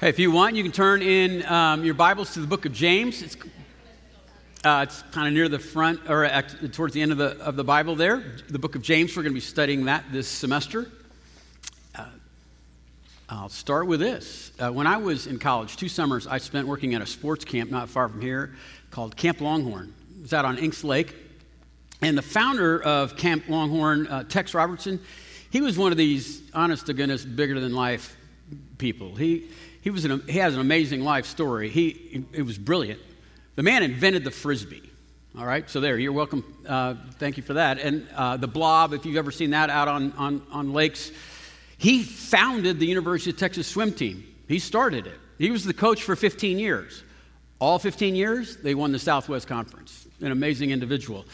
Hey, if you want, you can turn in um, your Bibles to the book of James. It's, uh, it's kind of near the front or at, towards the end of the, of the Bible there. The book of James, we're going to be studying that this semester. Uh, I'll start with this. Uh, when I was in college, two summers I spent working at a sports camp not far from here called Camp Longhorn. It was out on Inks Lake. And the founder of Camp Longhorn, uh, Tex Robertson, he was one of these honest to goodness, bigger than life people. He, he, was an, he has an amazing life story. He, it was brilliant. The man invented the frisbee. All right, so there, you're welcome. Uh, thank you for that. And uh, the blob, if you've ever seen that out on, on, on lakes, he founded the University of Texas swim team. He started it. He was the coach for 15 years. All 15 years, they won the Southwest Conference. An amazing individual.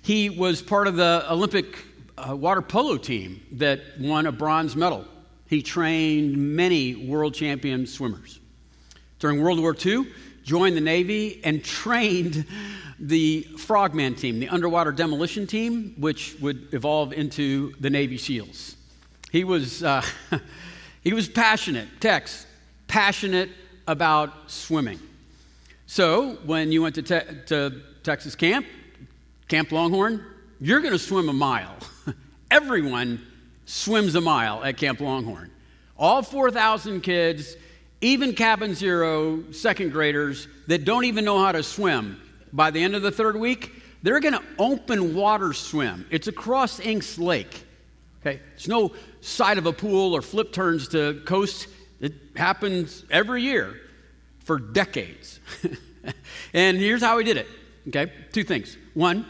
He was part of the Olympic uh, water polo team that won a bronze medal he trained many world champion swimmers. During World War II, joined the Navy and trained the Frogman team, the underwater demolition team, which would evolve into the Navy SEALs. He was, uh, he was passionate, Tex, passionate about swimming. So when you went to, te- to Texas camp, Camp Longhorn, you're going to swim a mile. Everyone swims a mile at Camp Longhorn. All 4,000 kids, even Cabin Zero second graders that don't even know how to swim, by the end of the third week, they're going to open water swim. It's across Inks Lake. Okay, it's no side of a pool or flip turns to coast. It happens every year for decades. and here's how he did it. Okay, two things. One,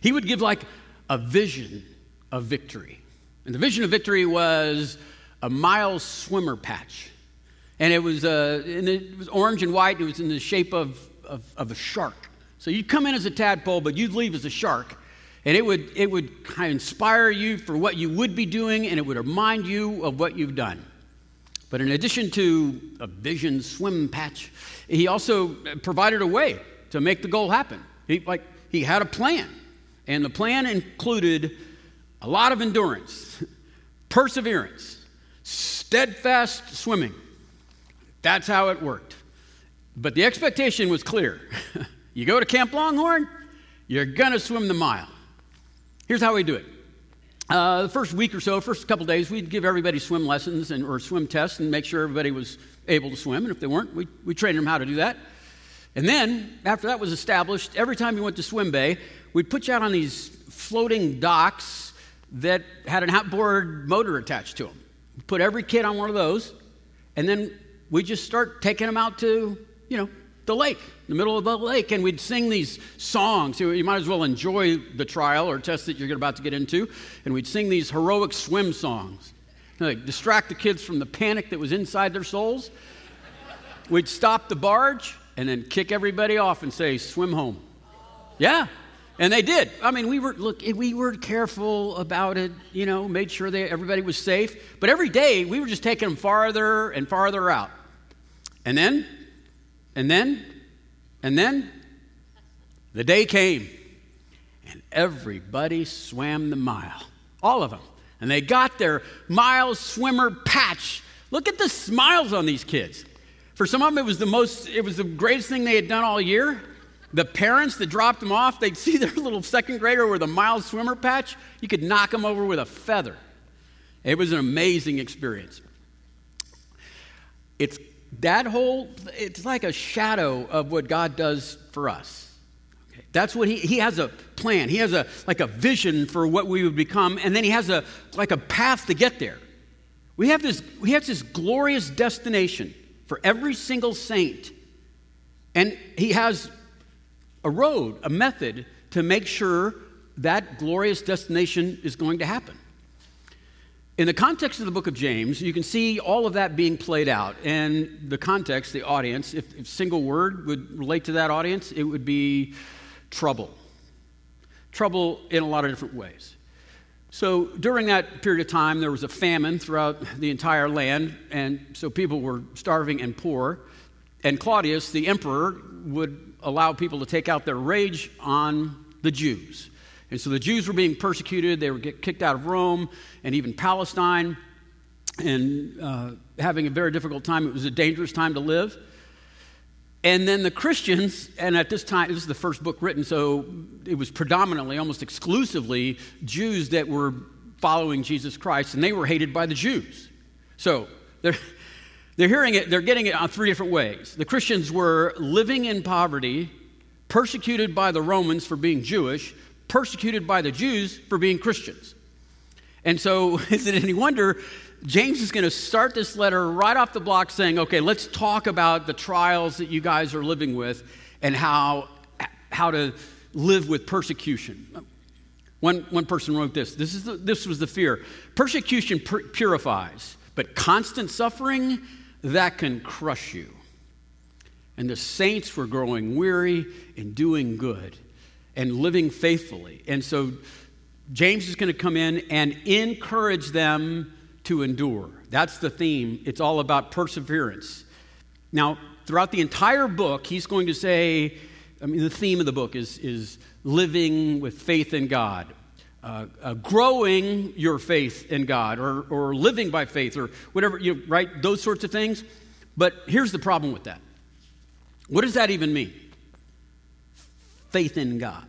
he would give like a vision of victory. And the vision of victory was a mile swimmer patch. And it was, uh, and it was orange and white. It was in the shape of, of, of, a shark. So you'd come in as a tadpole, but you'd leave as a shark. And it would, it would kind of inspire you for what you would be doing, and it would remind you of what you've done. But in addition to a vision swim patch, he also provided a way to make the goal happen. He, like, he had a plan. And the plan included a lot of endurance, perseverance, steadfast swimming. That's how it worked. But the expectation was clear. you go to Camp Longhorn, you're going to swim the mile. Here's how we do it. Uh, the first week or so, first couple days, we'd give everybody swim lessons and, or swim tests and make sure everybody was able to swim. And if they weren't, we, we trained them how to do that. And then, after that was established, every time you went to swim bay, we'd put you out on these floating docks that had an outboard motor attached to them. Put every kid on one of those, and then we just start taking them out to, you know, the lake, the middle of the lake, and we'd sing these songs. You might as well enjoy the trial or test that you're about to get into, and we'd sing these heroic swim songs. Like, distract the kids from the panic that was inside their souls. We'd stop the barge and then kick everybody off and say, swim home. Yeah, and they did. I mean, we were look, eh, we were careful about it, you know, made sure that everybody was safe. But every day we were just taking them farther and farther out. And then, and then, and then, the day came, and everybody swam the mile, all of them. And they got their mile swimmer patch. Look at the smiles on these kids. For some of them, it was the most, it was the greatest thing they had done all year. The parents that dropped them off, they'd see their little second grader with a mild swimmer patch. You could knock them over with a feather. It was an amazing experience. It's that whole, it's like a shadow of what God does for us. Okay. That's what he, he has a plan. He has a, like a vision for what we would become, and then he has a, like a path to get there. We have this, we have this glorious destination for every single saint. And he has a road, a method to make sure that glorious destination is going to happen. In the context of the book of James, you can see all of that being played out. And the context, the audience, if, if single word would relate to that audience, it would be trouble. Trouble in a lot of different ways. So during that period of time, there was a famine throughout the entire land, and so people were starving and poor. And Claudius, the emperor, would allow people to take out their rage on the Jews. And so the Jews were being persecuted, they were get kicked out of Rome and even Palestine. and uh, having a very difficult time. It was a dangerous time to live. And then the Christians, and at this time, this is the first book written, so it was predominantly, almost exclusively, Jews that were following Jesus Christ, and they were hated by the Jews. So they're, they're hearing it, they're getting it on three different ways. The Christians were living in poverty, persecuted by the Romans for being Jewish, persecuted by the Jews for being Christians. And so, is it any wonder James is going to start this letter right off the block saying, okay, let's talk about the trials that you guys are living with and how, how to live with persecution. One, one person wrote this this, is the, this was the fear. Persecution pur- purifies, but constant suffering, that can crush you. And the saints were growing weary and doing good and living faithfully. And so James is going to come in and encourage them to endure. That's the theme. It's all about perseverance. Now, throughout the entire book, he's going to say, I mean, the theme of the book is, is living with faith in God, uh, uh, growing your faith in God, or, or living by faith, or whatever, you know, right? Those sorts of things. But here's the problem with that. What does that even mean? Faith in God.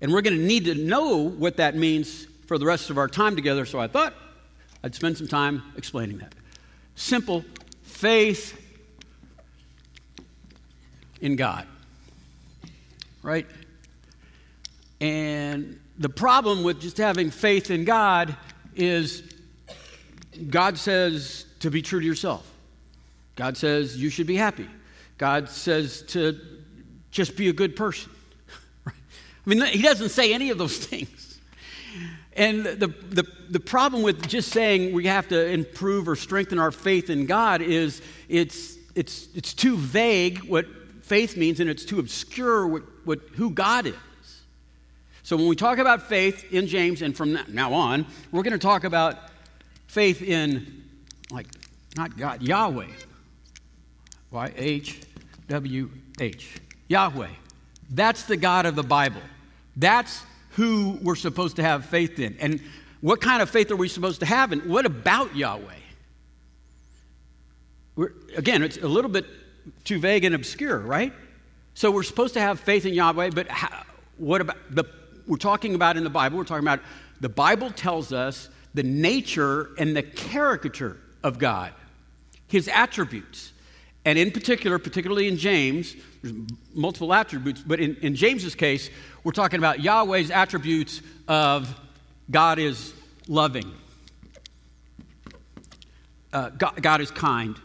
And we're going to need to know what that means for the rest of our time together. So I thought I'd spend some time explaining that. Simple faith in God, right? And the problem with just having faith in God is God says to be true to yourself. God says you should be happy. God says to just be a good person. I mean, he doesn't say any of those things. And the, the, the problem with just saying we have to improve or strengthen our faith in God is it's, it's, it's too vague what faith means and it's too obscure what, what, who God is. So when we talk about faith in James and from now on, we're going to talk about faith in, like, not God, Yahweh. Y H W H. Yahweh. That's the God of the Bible. That's who we're supposed to have faith in. And what kind of faith are we supposed to have? And what about Yahweh? We're, again, it's a little bit too vague and obscure, right? So we're supposed to have faith in Yahweh, but how, what about the, we're talking about in the Bible, we're talking about the Bible tells us the nature and the caricature of God, his attributes. And in particular, particularly in James, there's multiple attributes, but in, in James's case, we're talking about Yahweh's attributes of God is loving, uh, God, God is kind.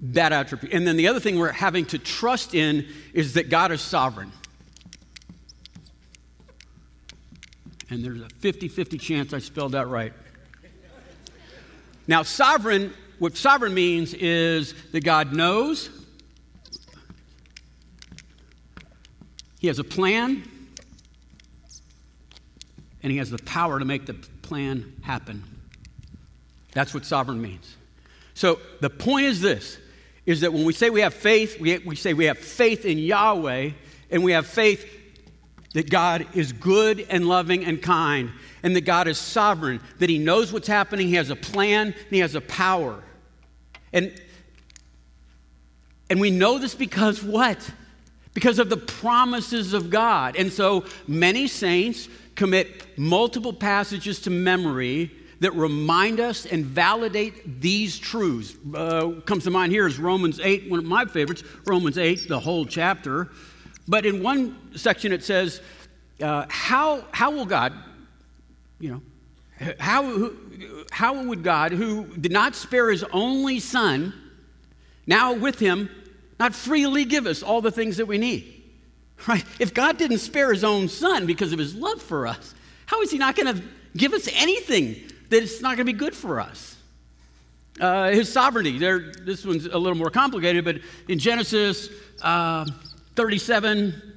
That attribute. And then the other thing we're having to trust in is that God is sovereign. And there's a 50 50 chance I spelled that right. Now, sovereign what sovereign means is that God knows, He has a plan, and He has the power to make the plan happen. That's what sovereign means. So the point is this is that when we say we have faith, we, we say we have faith in Yahweh, and we have faith that God is good and loving and kind, and that God is sovereign, that He knows what's happening, He has a plan, and He has a power. And, and we know this because what? Because of the promises of God. And so many saints commit multiple passages to memory that remind us and validate these truths. Uh, comes to mind here is Romans 8, one of my favorites, Romans 8, the whole chapter. But in one section it says, uh, how, how will God, you know, how, how would God, who did not spare his only son, now with him, not freely give us all the things that we need? Right? If God didn't spare his own son because of his love for us, how is he not going to give us anything that is not going to be good for us? Uh, his sovereignty, there, this one's a little more complicated, but in Genesis uh, 37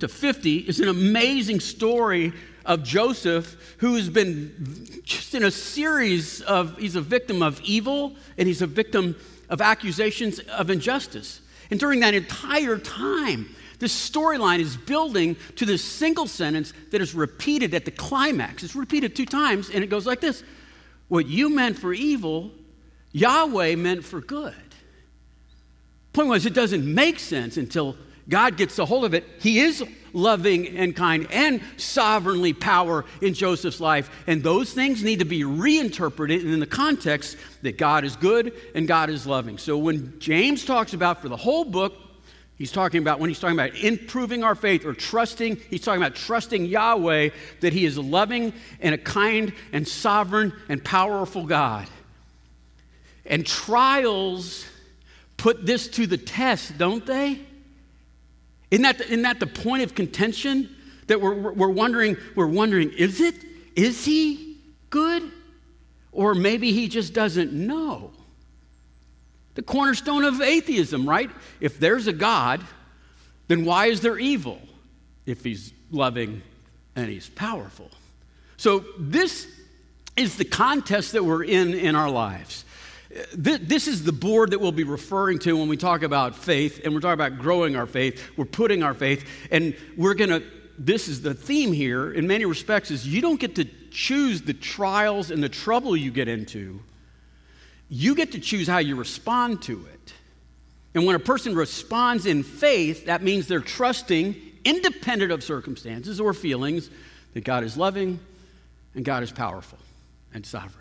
to 50 is an amazing story of Joseph, who's been just in a series of, he's a victim of evil and he's a victim of accusations of injustice. And during that entire time, This storyline is building to this single sentence that is repeated at the climax. It's repeated two times, and it goes like this What you meant for evil, Yahweh meant for good. Point was, it doesn't make sense until God gets a hold of it. He is loving and kind and sovereignly power in Joseph's life. And those things need to be reinterpreted in the context that God is good and God is loving. So when James talks about for the whole book, He's talking about when he's talking about improving our faith or trusting, he's talking about trusting Yahweh that he is loving and a kind and sovereign and powerful God. And trials put this to the test, don't they? Isn't that, the, isn't that the point of contention? That we're, we're, wondering, we're wondering, is it? Is he good? Or maybe he just doesn't know. The cornerstone of atheism, right? If there's a God, then why is there evil? If he's loving and he's powerful. So, this is the contest that we're in in our lives. This is the board that we'll be referring to when we talk about faith, and we're talking about growing our faith. We're putting our faith, and we're going to, this is the theme here in many respects, is you don't get to choose the trials and the trouble you get into you get to choose how you respond to it. And when a person responds in faith, that means they're trusting, independent of circumstances or feelings, that God is loving and God is powerful and sovereign.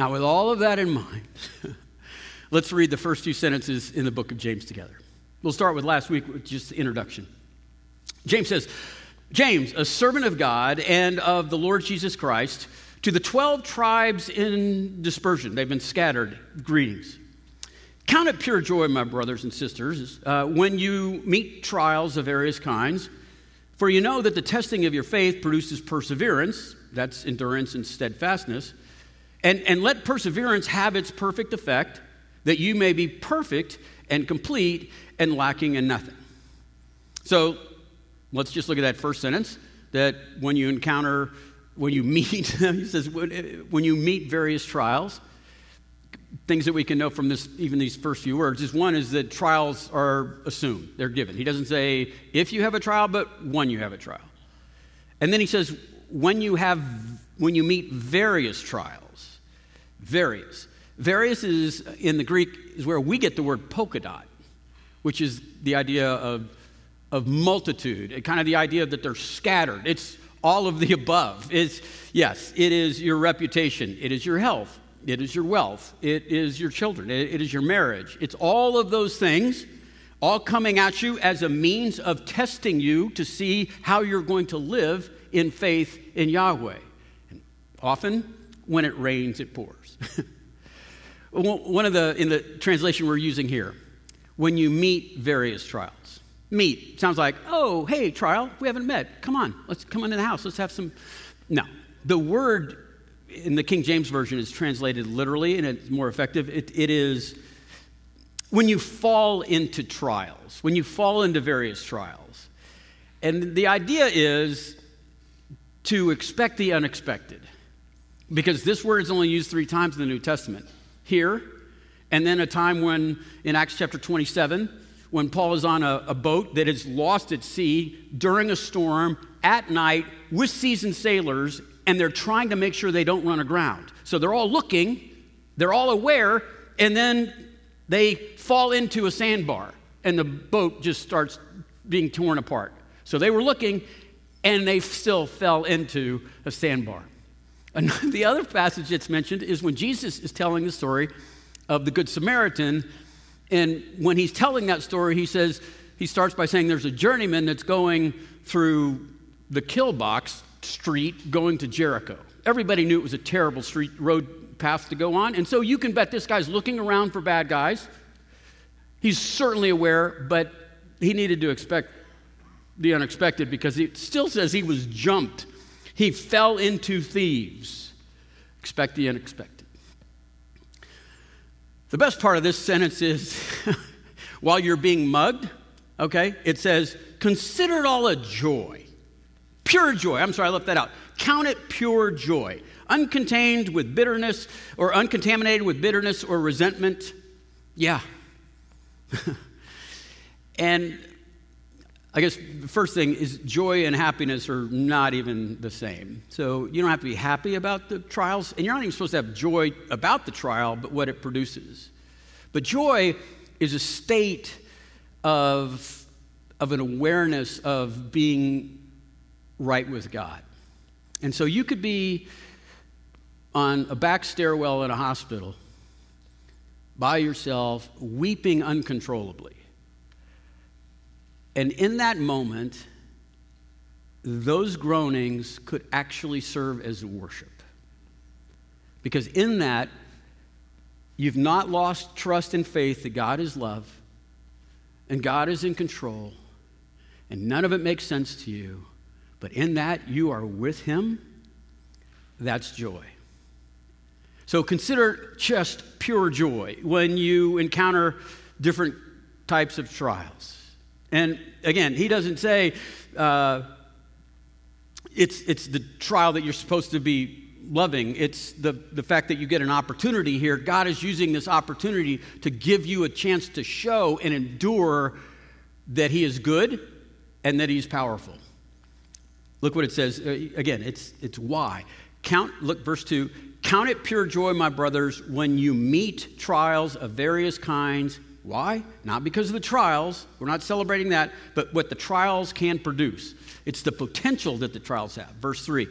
Now, with all of that in mind, let's read the first two sentences in the book of James together. We'll start with last week with just the introduction. James says, James, a servant of God and of the Lord Jesus Christ, to the 12 tribes in dispersion, they've been scattered, greetings. Count it pure joy, my brothers and sisters, uh, when you meet trials of various kinds, for you know that the testing of your faith produces perseverance, that's endurance and steadfastness. And, and let perseverance have its perfect effect, that you may be perfect and complete and lacking in nothing. So let's just look at that first sentence that when you encounter when you meet, he says, when you meet various trials, things that we can know from this, even these first few words, is one is that trials are assumed, they're given. He doesn't say if you have a trial, but when you have a trial. And then he says, when you have, when you meet various trials, various. Various is, in the Greek, is where we get the word polka dot, which is the idea of, of multitude, kind of the idea that they're scattered. It's all of the above. Is yes, it is your reputation, it is your health, it is your wealth, it is your children, it, it is your marriage. It's all of those things all coming at you as a means of testing you to see how you're going to live in faith in Yahweh. And often when it rains, it pours. One of the in the translation we're using here, when you meet various trials meet. Sounds like, oh, hey, trial, we haven't met. Come on, let's come into the house. Let's have some. No. The word in the King James Version is translated literally and it's more effective. it, it is when you fall into trials, when you fall into various trials. And the idea is to expect the unexpected. Because this word is only used three times in the New Testament. Here, and then a time when in Acts chapter 27, when Paul is on a, a boat that is lost at sea during a storm at night with seasoned sailors, and they're trying to make sure they don't run aground. So they're all looking, they're all aware, and then they fall into a sandbar, and the boat just starts being torn apart. So they were looking, and they still fell into a sandbar. The other passage that's mentioned is when Jesus is telling the story of the Good Samaritan and when he's telling that story, he says, he starts by saying there's a journeyman that's going through the killbox street going to Jericho. Everybody knew it was a terrible street road path to go on. And so you can bet this guy's looking around for bad guys. He's certainly aware, but he needed to expect the unexpected because it still says he was jumped. He fell into thieves. Expect the unexpected. The best part of this sentence is while you're being mugged, okay, it says, consider it all a joy. Pure joy. I'm sorry, I left that out. Count it pure joy. Uncontained with bitterness or uncontaminated with bitterness or resentment. Yeah. and I guess the first thing is joy and happiness are not even the same. So you don't have to be happy about the trials, and you're not even supposed to have joy about the trial, but what it produces. But joy is a state of, of an awareness of being right with God. And so you could be on a back stairwell in a hospital by yourself, weeping uncontrollably. And in that moment, those groanings could actually serve as worship. Because in that, you've not lost trust and faith that God is love and God is in control, and none of it makes sense to you. But in that, you are with Him. That's joy. So consider just pure joy when you encounter different types of trials. And again, he doesn't say uh, it's, it's the trial that you're supposed to be loving. It's the, the fact that you get an opportunity here. God is using this opportunity to give you a chance to show and endure that He is good and that He's powerful. Look what it says. Uh, again, it's, it's why. Count, look, verse 2 Count it pure joy, my brothers, when you meet trials of various kinds why? Not because of the trials, we're not celebrating that, but what the trials can produce. It's the potential that the trials have. Verse 3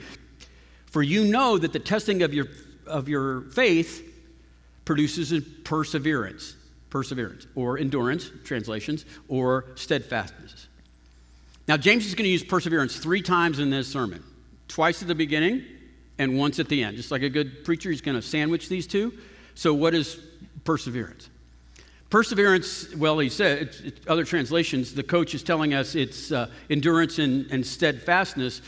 For you know that the testing of your, of your faith produces perseverance, perseverance, or endurance, translations, or steadfastness. Now, James is going to use perseverance three times in this sermon twice at the beginning and once at the end. Just like a good preacher, he's going to sandwich these two. So, what is perseverance? Perseverance, well, he said, it's, it's other translations, the coach is telling us it's uh, endurance and, and steadfastness,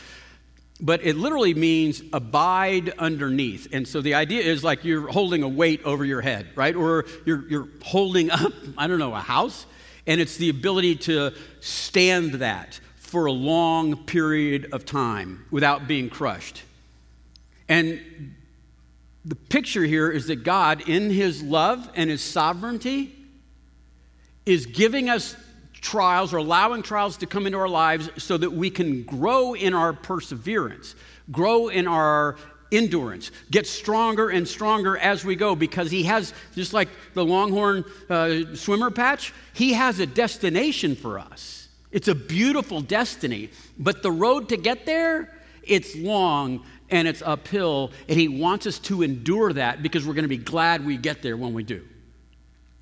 but it literally means abide underneath. And so the idea is like you're holding a weight over your head, right? Or you're, you're holding up, I don't know, a house, and it's the ability to stand that for a long period of time without being crushed. And the picture here is that God, in his love and his sovereignty, is giving us trials or allowing trials to come into our lives so that we can grow in our perseverance, grow in our endurance, get stronger and stronger as we go because he has, just like the Longhorn uh, swimmer patch, he has a destination for us. It's a beautiful destiny, but the road to get there, it's long and it's uphill, and he wants us to endure that because we're going to be glad we get there when we do.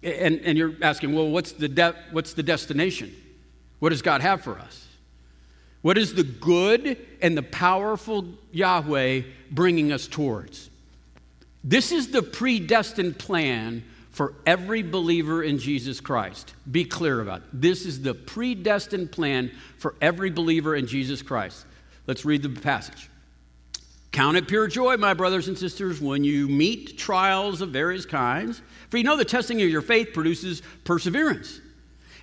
And, and you're asking, well, what's the, de- what's the destination? What does God have for us? What is the good and the powerful Yahweh bringing us towards? This is the predestined plan for every believer in Jesus Christ. Be clear about it. This is the predestined plan for every believer in Jesus Christ. Let's read the passage. Count it pure joy, my brothers and sisters, when you meet trials of various kinds, for you know the testing of your faith produces perseverance.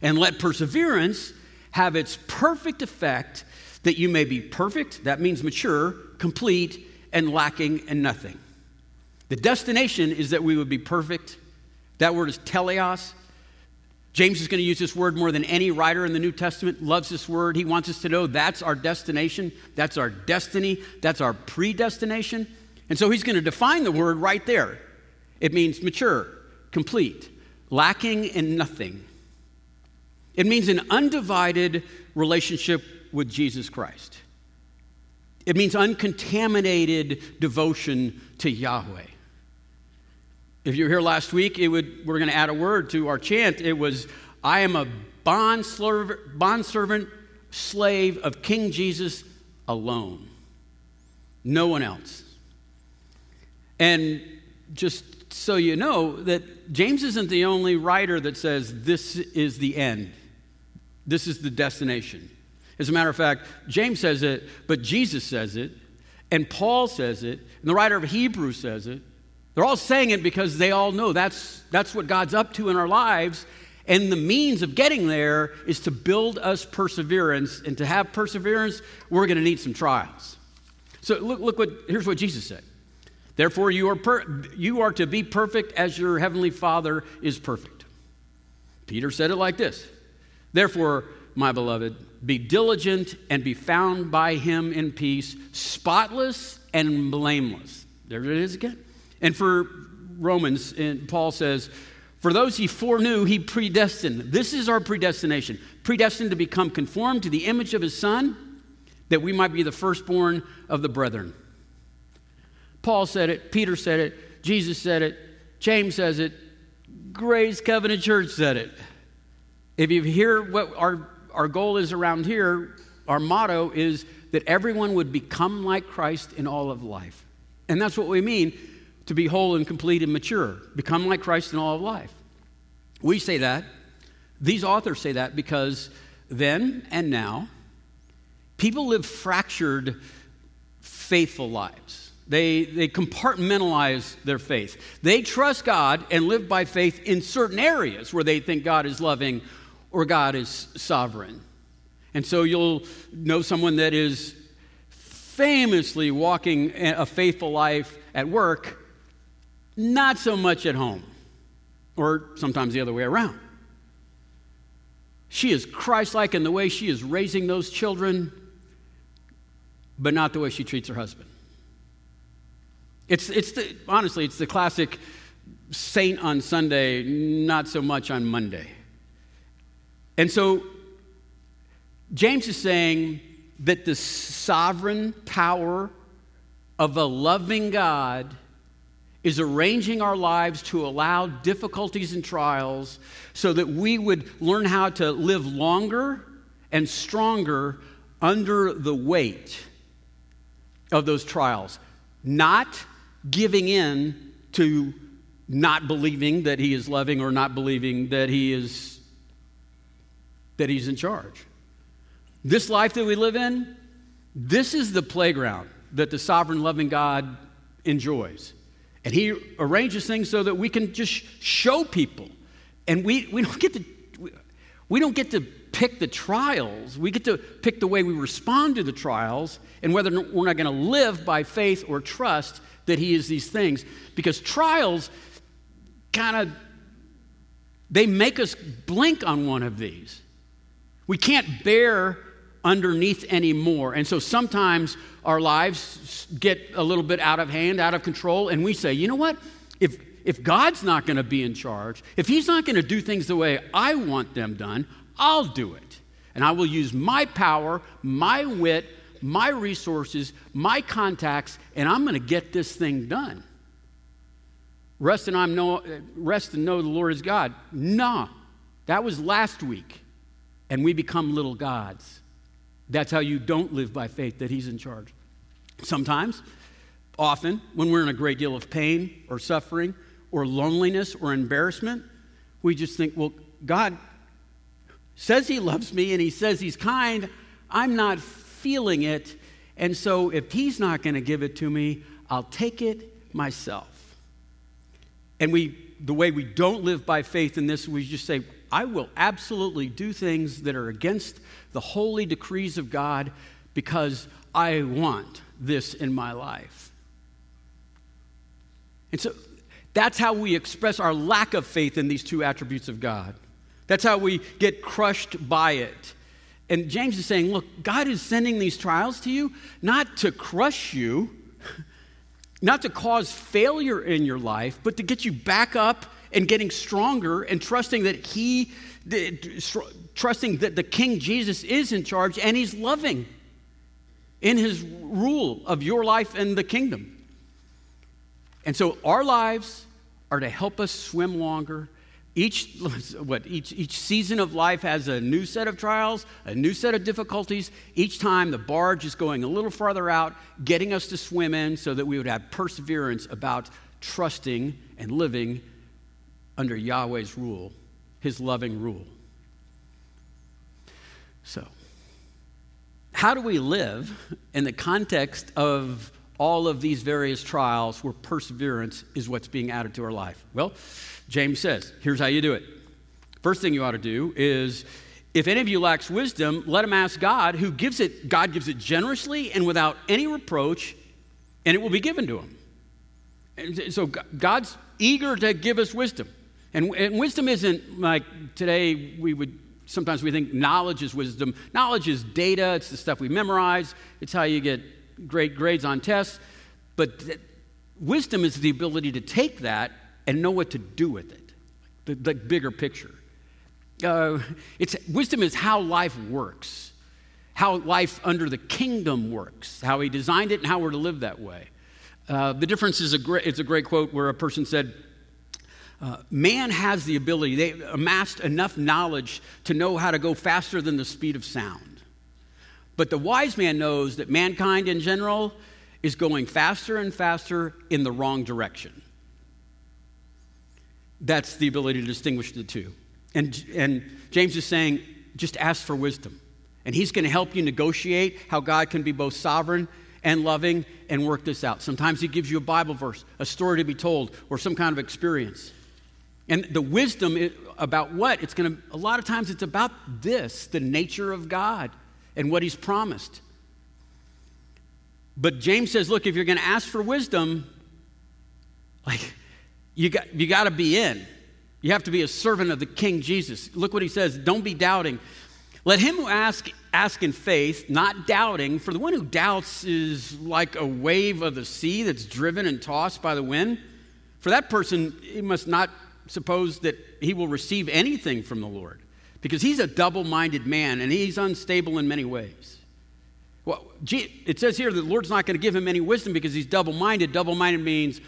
And let perseverance have its perfect effect, that you may be perfect, that means mature, complete, and lacking in nothing. The destination is that we would be perfect. That word is teleos. James is going to use this word more than any writer in the New Testament, loves this word. He wants us to know that's our destination, that's our destiny, that's our predestination. And so he's going to define the word right there. It means mature, complete, lacking in nothing. It means an undivided relationship with Jesus Christ. It means uncontaminated devotion to Yahweh. If you were here last week, it would, we're going to add a word to our chant. It was, I am a bond servant, slave of King Jesus alone. No one else. And just so you know, that James isn't the only writer that says this is the end, this is the destination. As a matter of fact, James says it, but Jesus says it, and Paul says it, and the writer of Hebrews says it. They're all saying it because they all know that's, that's what God's up to in our lives. And the means of getting there is to build us perseverance. And to have perseverance, we're going to need some trials. So look, look what, here's what Jesus said. Therefore, you are, per, you are to be perfect as your heavenly Father is perfect. Peter said it like this Therefore, my beloved, be diligent and be found by him in peace, spotless and blameless. There it is again. And for Romans, Paul says, For those he foreknew, he predestined. This is our predestination. Predestined to become conformed to the image of his son, that we might be the firstborn of the brethren. Paul said it, Peter said it, Jesus said it, James says it, Grace Covenant Church said it. If you hear what our, our goal is around here, our motto is that everyone would become like Christ in all of life. And that's what we mean to be whole and complete and mature, become like Christ in all of life. We say that. These authors say that because then and now, people live fractured, faithful lives. They, they compartmentalize their faith. They trust God and live by faith in certain areas where they think God is loving or God is sovereign. And so you'll know someone that is famously walking a faithful life at work, not so much at home, or sometimes the other way around. She is Christ like in the way she is raising those children, but not the way she treats her husband. It's, it's the, honestly, it's the classic saint on Sunday, not so much on Monday. And so James is saying that the sovereign power of a loving God is arranging our lives to allow difficulties and trials so that we would learn how to live longer and stronger under the weight of those trials. Not giving in to not believing that he is loving or not believing that he is that he's in charge. This life that we live in, this is the playground that the sovereign loving God enjoys. And he arranges things so that we can just show people. And we, we don't get to we don't get to pick the trials. We get to pick the way we respond to the trials and whether we're not going to live by faith or trust that he is these things because trials kind of they make us blink on one of these we can't bear underneath anymore and so sometimes our lives get a little bit out of hand out of control and we say you know what if if god's not going to be in charge if he's not going to do things the way i want them done i'll do it and i will use my power my wit my resources, my contacts, and I'm going to get this thing done. Rest and, I'm know, rest and know the Lord is God. No, that was last week. And we become little gods. That's how you don't live by faith that He's in charge. Sometimes, often, when we're in a great deal of pain or suffering or loneliness or embarrassment, we just think, well, God says He loves me and He says He's kind. I'm not feeling it. And so if he's not going to give it to me, I'll take it myself. And we, the way we don't live by faith in this, we just say, I will absolutely do things that are against the holy decrees of God because I want this in my life. And so that's how we express our lack of faith in these two attributes of God. That's how we get crushed by it. And James is saying, look, God is sending these trials to you not to crush you, not to cause failure in your life, but to get you back up and getting stronger and trusting that He, trusting that the King Jesus is in charge and He's loving in His rule of your life and the kingdom. And so our lives are to help us swim longer each, what, each, each season of life has a new set of trials, a new set of difficulties. Each time the barge is going a little farther out, getting us to swim in so that we would have perseverance about trusting and living under Yahweh's rule, his loving rule. So, how do we live in the context of all of these various trials where perseverance is what's being added to our life? Well, James says, here's how you do it. First thing you ought to do is if any of you lacks wisdom, let him ask God, who gives it, God gives it generously and without any reproach, and it will be given to him. And so God's eager to give us wisdom. And, and wisdom isn't like today we would sometimes we think knowledge is wisdom. Knowledge is data, it's the stuff we memorize, it's how you get great grades on tests. But th- wisdom is the ability to take that and know what to do with it, the, the bigger picture. Uh, it's, wisdom is how life works, how life under the kingdom works, how he designed it, and how we're to live that way. Uh, the difference is a great, it's a great quote where a person said, uh, man has the ability, they amassed enough knowledge to know how to go faster than the speed of sound. But the wise man knows that mankind in general is going faster and faster in the wrong direction. That's the ability to distinguish the two. And, and James is saying, just ask for wisdom. And he's going to help you negotiate how God can be both sovereign and loving and work this out. Sometimes he gives you a Bible verse, a story to be told, or some kind of experience. And the wisdom about what? It's going to, a lot of times it's about this, the nature of God and what he's promised. But James says, look, if you're going to ask for wisdom, like, you got, you got to be in. You have to be a servant of the King Jesus. Look what he says don't be doubting. Let him who asks ask in faith, not doubting, for the one who doubts is like a wave of the sea that's driven and tossed by the wind. For that person, he must not suppose that he will receive anything from the Lord, because he's a double minded man and he's unstable in many ways. Well, it says here that the Lord's not going to give him any wisdom because he's double minded. Double minded means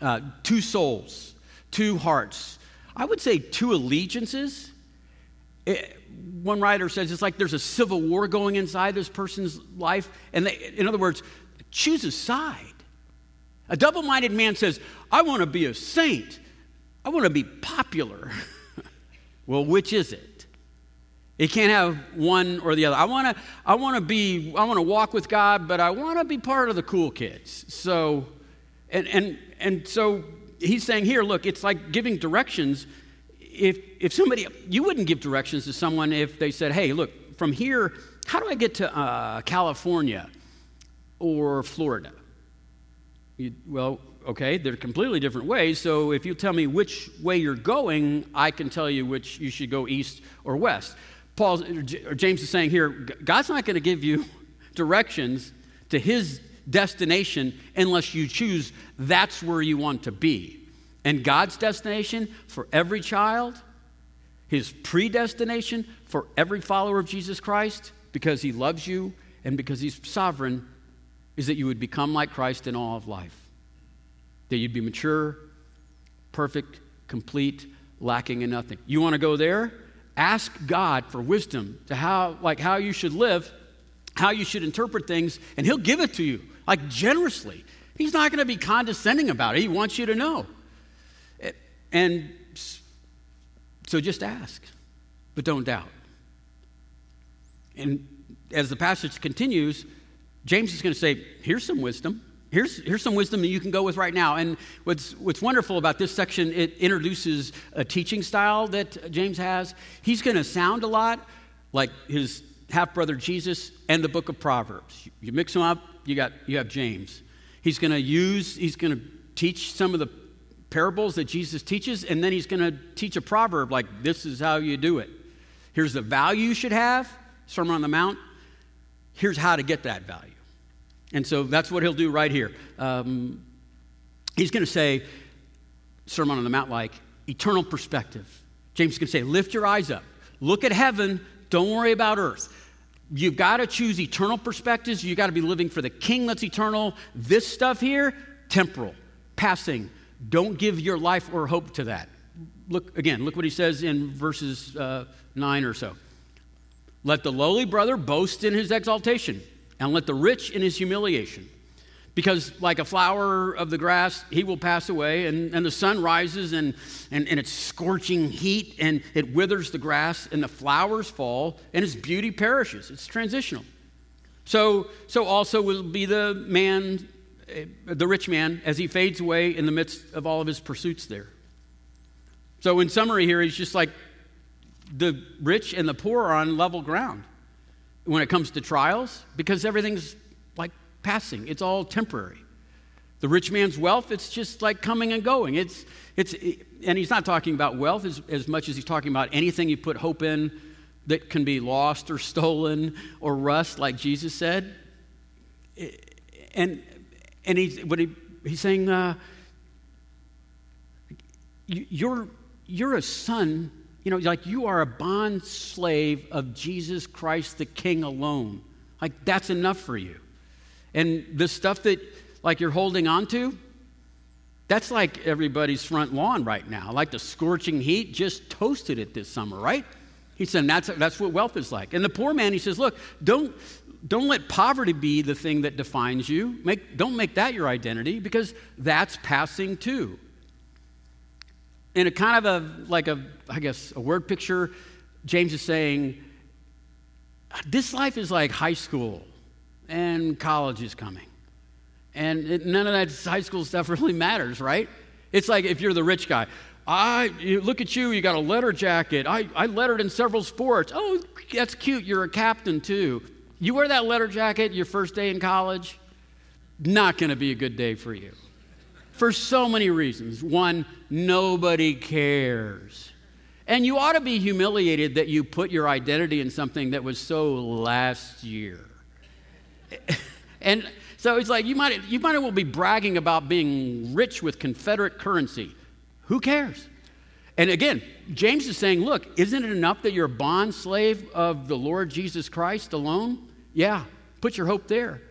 uh, two souls, two hearts. I would say two allegiances. It, one writer says it's like there's a civil war going inside this person's life. And they, in other words, choose a side. A double minded man says, I want to be a saint. I want to be popular. well, which is it? It can't have one or the other. I want to I want to be I want to walk with God, but I want to be part of the cool kids. So and and and so he's saying here, look, it's like giving directions. If if somebody you wouldn't give directions to someone if they said, "Hey, look, from here, how do I get to uh, California or Florida?" You, well, okay, they're completely different ways. So if you tell me which way you're going, I can tell you which you should go east or west. Paul or James is saying here, God's not going to give you directions to his destination unless you choose that's where you want to be. And God's destination for every child, his predestination for every follower of Jesus Christ, because he loves you and because he's sovereign, is that you would become like Christ in all of life that you'd be mature, perfect, complete, lacking in nothing. You want to go there? Ask God for wisdom to how, like how you should live, how you should interpret things, and He'll give it to you, like generously. He's not going to be condescending about it. He wants you to know. And so just ask, but don't doubt. And as the passage continues, James is going to say, Here's some wisdom. Here's, here's some wisdom that you can go with right now. And what's, what's wonderful about this section, it introduces a teaching style that James has. He's going to sound a lot like his half brother Jesus and the book of Proverbs. You mix them up, you, got, you have James. He's going to use, he's going to teach some of the parables that Jesus teaches, and then he's going to teach a proverb like, this is how you do it. Here's the value you should have, Sermon on the Mount. Here's how to get that value. And so that's what he'll do right here. Um, he's going to say, Sermon on the Mount, like eternal perspective. James is going to say, lift your eyes up, look at heaven, don't worry about earth. You've got to choose eternal perspectives. You've got to be living for the king that's eternal. This stuff here, temporal, passing. Don't give your life or hope to that. Look again, look what he says in verses uh, 9 or so. Let the lowly brother boast in his exaltation and let the rich in his humiliation. Because, like a flower of the grass, he will pass away, and, and the sun rises, and, and, and it's scorching heat, and it withers the grass, and the flowers fall, and its beauty perishes. It's transitional. So, so also will be the man, eh, the rich man, as he fades away in the midst of all of his pursuits there. So, in summary, here, he's just like the rich and the poor are on level ground when it comes to trials because everything's like passing, it's all temporary. The rich man's wealth, it's just like coming and going. It's, it's, and he's not talking about wealth as, as much as he's talking about anything you put hope in that can be lost or stolen or rust, like Jesus said. And, and he's, what he, he's saying, uh, you're, you're a son, you know, like you are a bond slave of Jesus Christ the King alone. Like that's enough for you. And the stuff that like you're holding on to, that's like everybody's front lawn right now. Like the scorching heat just toasted it this summer, right? He said, that's, that's what wealth is like. And the poor man, he says, look, don't, don't let poverty be the thing that defines you. Make, don't make that your identity because that's passing too. In a kind of a, like a, I guess, a word picture, James is saying, this life is like high school and college is coming. And it, none of that high school stuff really matters, right? It's like if you're the rich guy. I look at you, you got a letter jacket. I, I lettered in several sports. Oh, that's cute. You're a captain too. You wear that letter jacket your first day in college, not going to be a good day for you. For so many reasons. One, nobody cares. And you ought to be humiliated that you put your identity in something that was so last year. and so it's like you might, you might as well be bragging about being rich with Confederate currency. Who cares? And again, James is saying, look, isn't it enough that you're a bond slave of the Lord Jesus Christ alone? Yeah, put your hope there.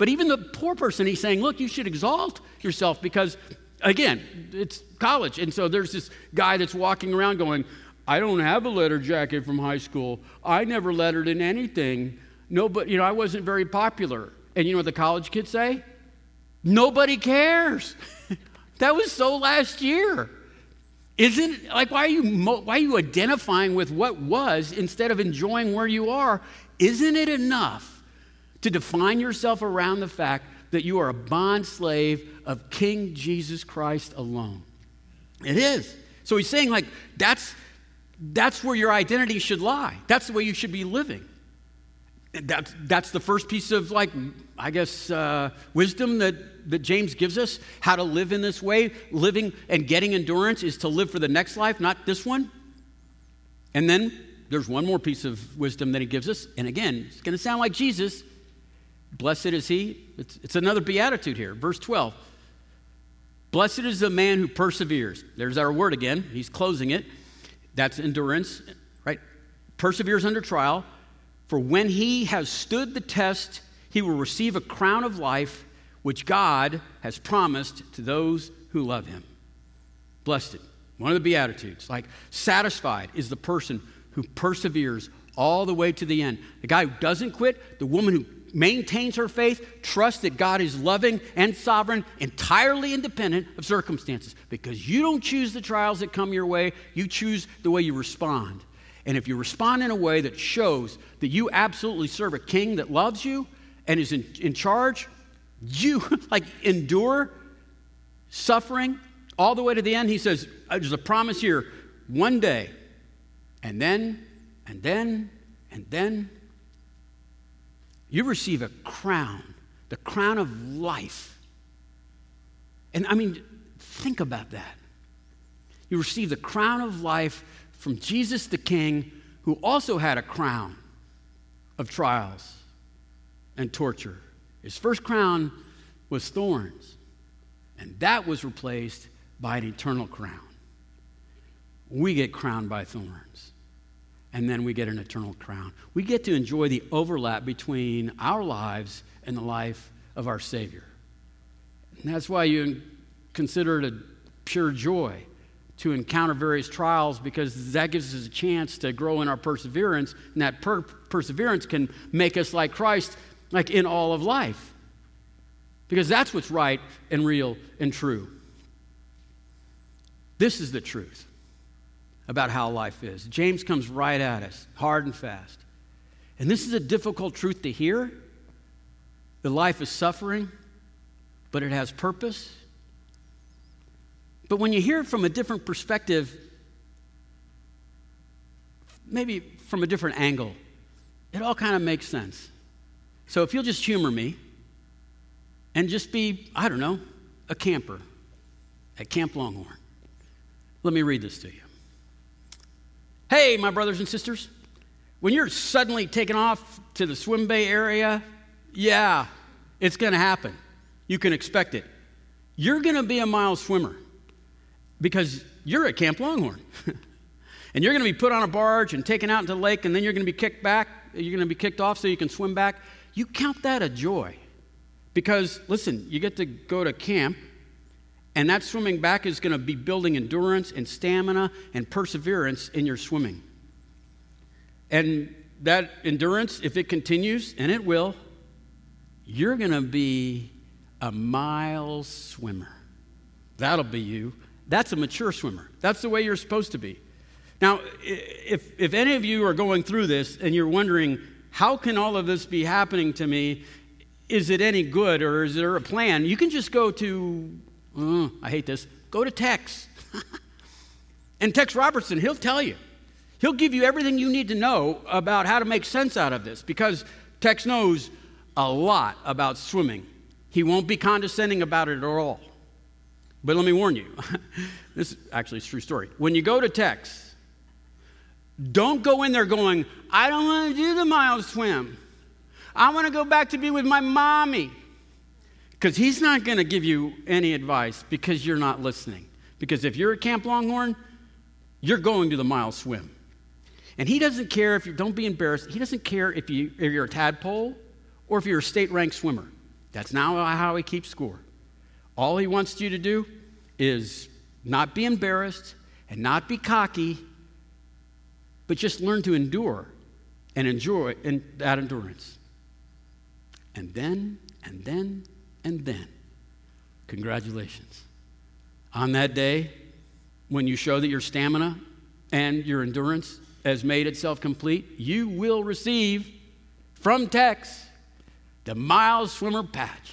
But even the poor person, he's saying, look, you should exalt yourself because, again, it's college. And so there's this guy that's walking around going, I don't have a letter jacket from high school. I never lettered in anything. No, but, you know, I wasn't very popular. And you know what the college kids say? Nobody cares. that was so last year. Isn't like why are you why are you identifying with what was instead of enjoying where you are? Isn't it enough to define yourself around the fact that you are a bond slave of King Jesus Christ alone? It is. So he's saying like that's that's where your identity should lie. That's the way you should be living. That's, that's the first piece of, like, I guess, uh, wisdom that, that James gives us how to live in this way. Living and getting endurance is to live for the next life, not this one. And then there's one more piece of wisdom that he gives us. And again, it's going to sound like Jesus. Blessed is he. It's, it's another beatitude here. Verse 12. Blessed is the man who perseveres. There's our word again. He's closing it. That's endurance, right? Perseveres under trial. For when he has stood the test, he will receive a crown of life which God has promised to those who love him. Blessed. One of the Beatitudes. Like, satisfied is the person who perseveres all the way to the end. The guy who doesn't quit, the woman who maintains her faith, trusts that God is loving and sovereign, entirely independent of circumstances. Because you don't choose the trials that come your way, you choose the way you respond. And if you respond in a way that shows that you absolutely serve a king that loves you and is in, in charge, you like endure suffering all the way to the end. He says, uh, There's a promise here one day, and then, and then, and then, you receive a crown, the crown of life. And I mean, think about that. You receive the crown of life from Jesus the King, who also had a crown of trials and torture. His first crown was thorns, and that was replaced by an eternal crown. We get crowned by thorns, and then we get an eternal crown. We get to enjoy the overlap between our lives and the life of our Savior. And that's why you consider it a pure joy to encounter various trials because that gives us a chance to grow in our perseverance, and that per- perseverance can make us like Christ, like in all of life. Because that's what's right and real and true. This is the truth about how life is. James comes right at us, hard and fast. And this is a difficult truth to hear. The life is suffering, but it has purpose but when you hear it from a different perspective, maybe from a different angle, it all kind of makes sense. So if you'll just humor me and just be, I don't know, a camper at Camp Longhorn, let me read this to you. Hey, my brothers and sisters, When you're suddenly taken off to the swim bay area, yeah, it's going to happen. You can expect it. You're going to be a mile swimmer because you're at Camp Longhorn. and you're going to be put on a barge and taken out into the lake, and then you're going to be kicked back. You're going to be kicked off so you can swim back. You count that a joy. Because, listen, you get to go to camp, and that swimming back is going to be building endurance and stamina and perseverance in your swimming. And that endurance, if it continues, and it will, you're going to be a mile swimmer. That'll be you. That's a mature swimmer. That's the way you're supposed to be. Now, if, if any of you are going through this and you're wondering, how can all of this be happening to me? Is it any good or is there a plan? You can just go to, uh, I hate this, go to Tex. and Tex Robertson, he'll tell you. He'll give you everything you need to know about how to make sense out of this because Tex knows a lot about swimming. He won't be condescending about it at all. But let me warn you this is actually a true story. When you go to Tex, don't go in there going, I don't want to do the mile swim. I want to go back to be with my mommy. Because he's not going to give you any advice because you're not listening. Because if you're at Camp Longhorn, you're going to the mile swim. And he doesn't care if you don't be embarrassed. He doesn't care if, you, if you're a tadpole or if you're a state ranked swimmer. That's not how he keeps score. All he wants you to do is not be embarrassed and not be cocky but just learn to endure and enjoy that endurance. And then, and then, and then, congratulations. On that day, when you show that your stamina and your endurance has made itself complete, you will receive from Tex the Miles Swimmer Patch.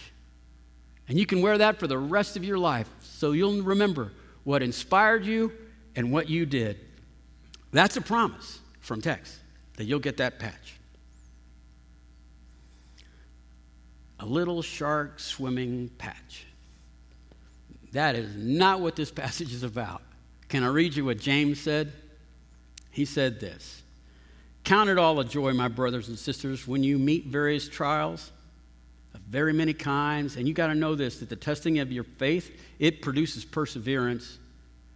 And you can wear that for the rest of your life so you'll remember what inspired you and what you did. That's a promise from Tex that you'll get that patch. A little shark swimming patch. That is not what this passage is about. Can I read you what James said? He said this Count it all a joy, my brothers and sisters, when you meet various trials of very many kinds. And you got to know this that the testing of your faith, it produces perseverance.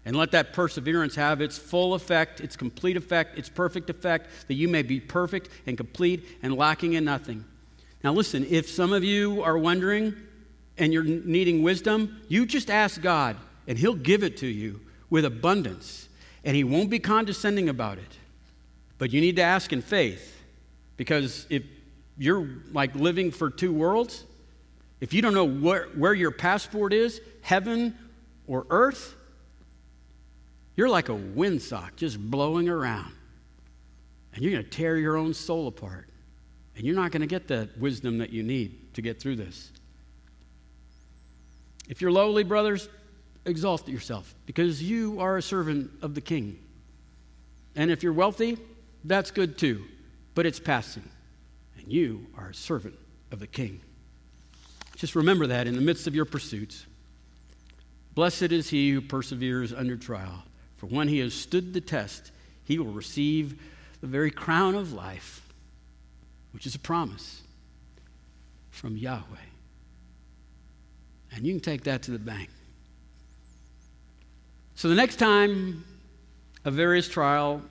And let that perseverance have its full effect, its complete effect, its perfect effect, that you may be perfect and complete and lacking in nothing. Now, listen, if some of you are wondering and you're needing wisdom, you just ask God, and He'll give it to you with abundance. And He won't be condescending about it. But you need to ask in faith, because if you're like living for two worlds, if you don't know where, where your passport is, heaven or earth, you're like a windsock just blowing around. And you're going to tear your own soul apart. And you're not going to get the wisdom that you need to get through this. If you're lowly, brothers, exalt yourself because you are a servant of the king. And if you're wealthy, that's good too, but it's passing. And you are a servant of the king. Just remember that in the midst of your pursuits. Blessed is he who perseveres under trial. For when he has stood the test, he will receive the very crown of life, which is a promise from Yahweh. And you can take that to the bank. So the next time a various trial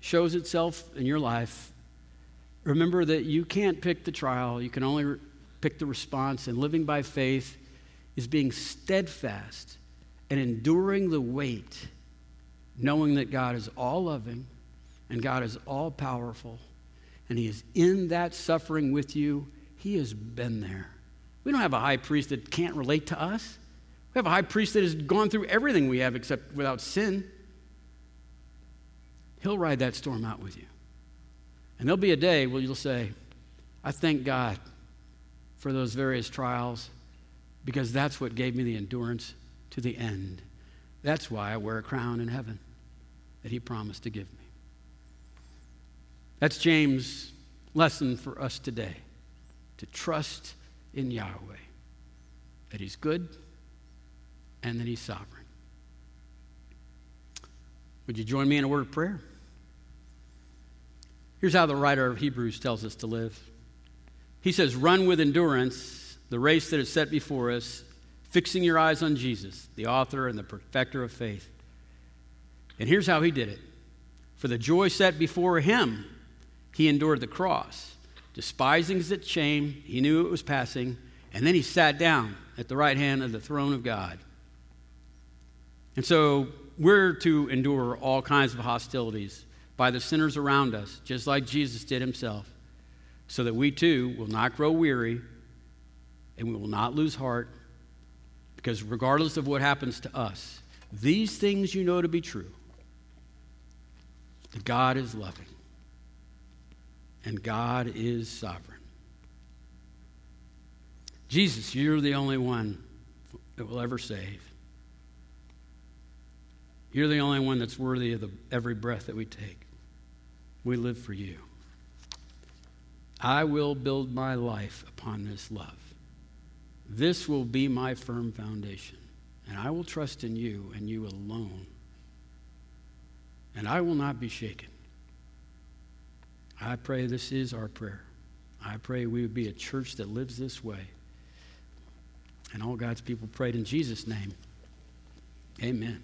shows itself in your life, remember that you can't pick the trial, you can only pick the response. And living by faith is being steadfast and enduring the weight knowing that God is all loving and God is all powerful and He is in that suffering with you. He has been there. We don't have a high priest that can't relate to us. We have a high priest that has gone through everything we have except without sin. He'll ride that storm out with you. And there'll be a day where you'll say, I thank God for those various trials because that's what gave me the endurance to the end. That's why I wear a crown in heaven that he promised to give me. That's James' lesson for us today to trust in Yahweh, that he's good and that he's sovereign. Would you join me in a word of prayer? Here's how the writer of Hebrews tells us to live. He says, Run with endurance the race that is set before us, fixing your eyes on Jesus, the author and the perfecter of faith. And here's how he did it For the joy set before him, he endured the cross, despising its shame. He knew it was passing, and then he sat down at the right hand of the throne of God. And so we're to endure all kinds of hostilities by the sinners around us, just like Jesus did himself, so that we too will not grow weary and we will not lose heart, because regardless of what happens to us, these things you know to be true that God is loving and God is sovereign. Jesus, you're the only one that will ever save. You're the only one that's worthy of the, every breath that we take. We live for you. I will build my life upon this love. This will be my firm foundation, and I will trust in you and you alone. And I will not be shaken. I pray this is our prayer. I pray we would be a church that lives this way. And all God's people prayed in Jesus' name. Amen.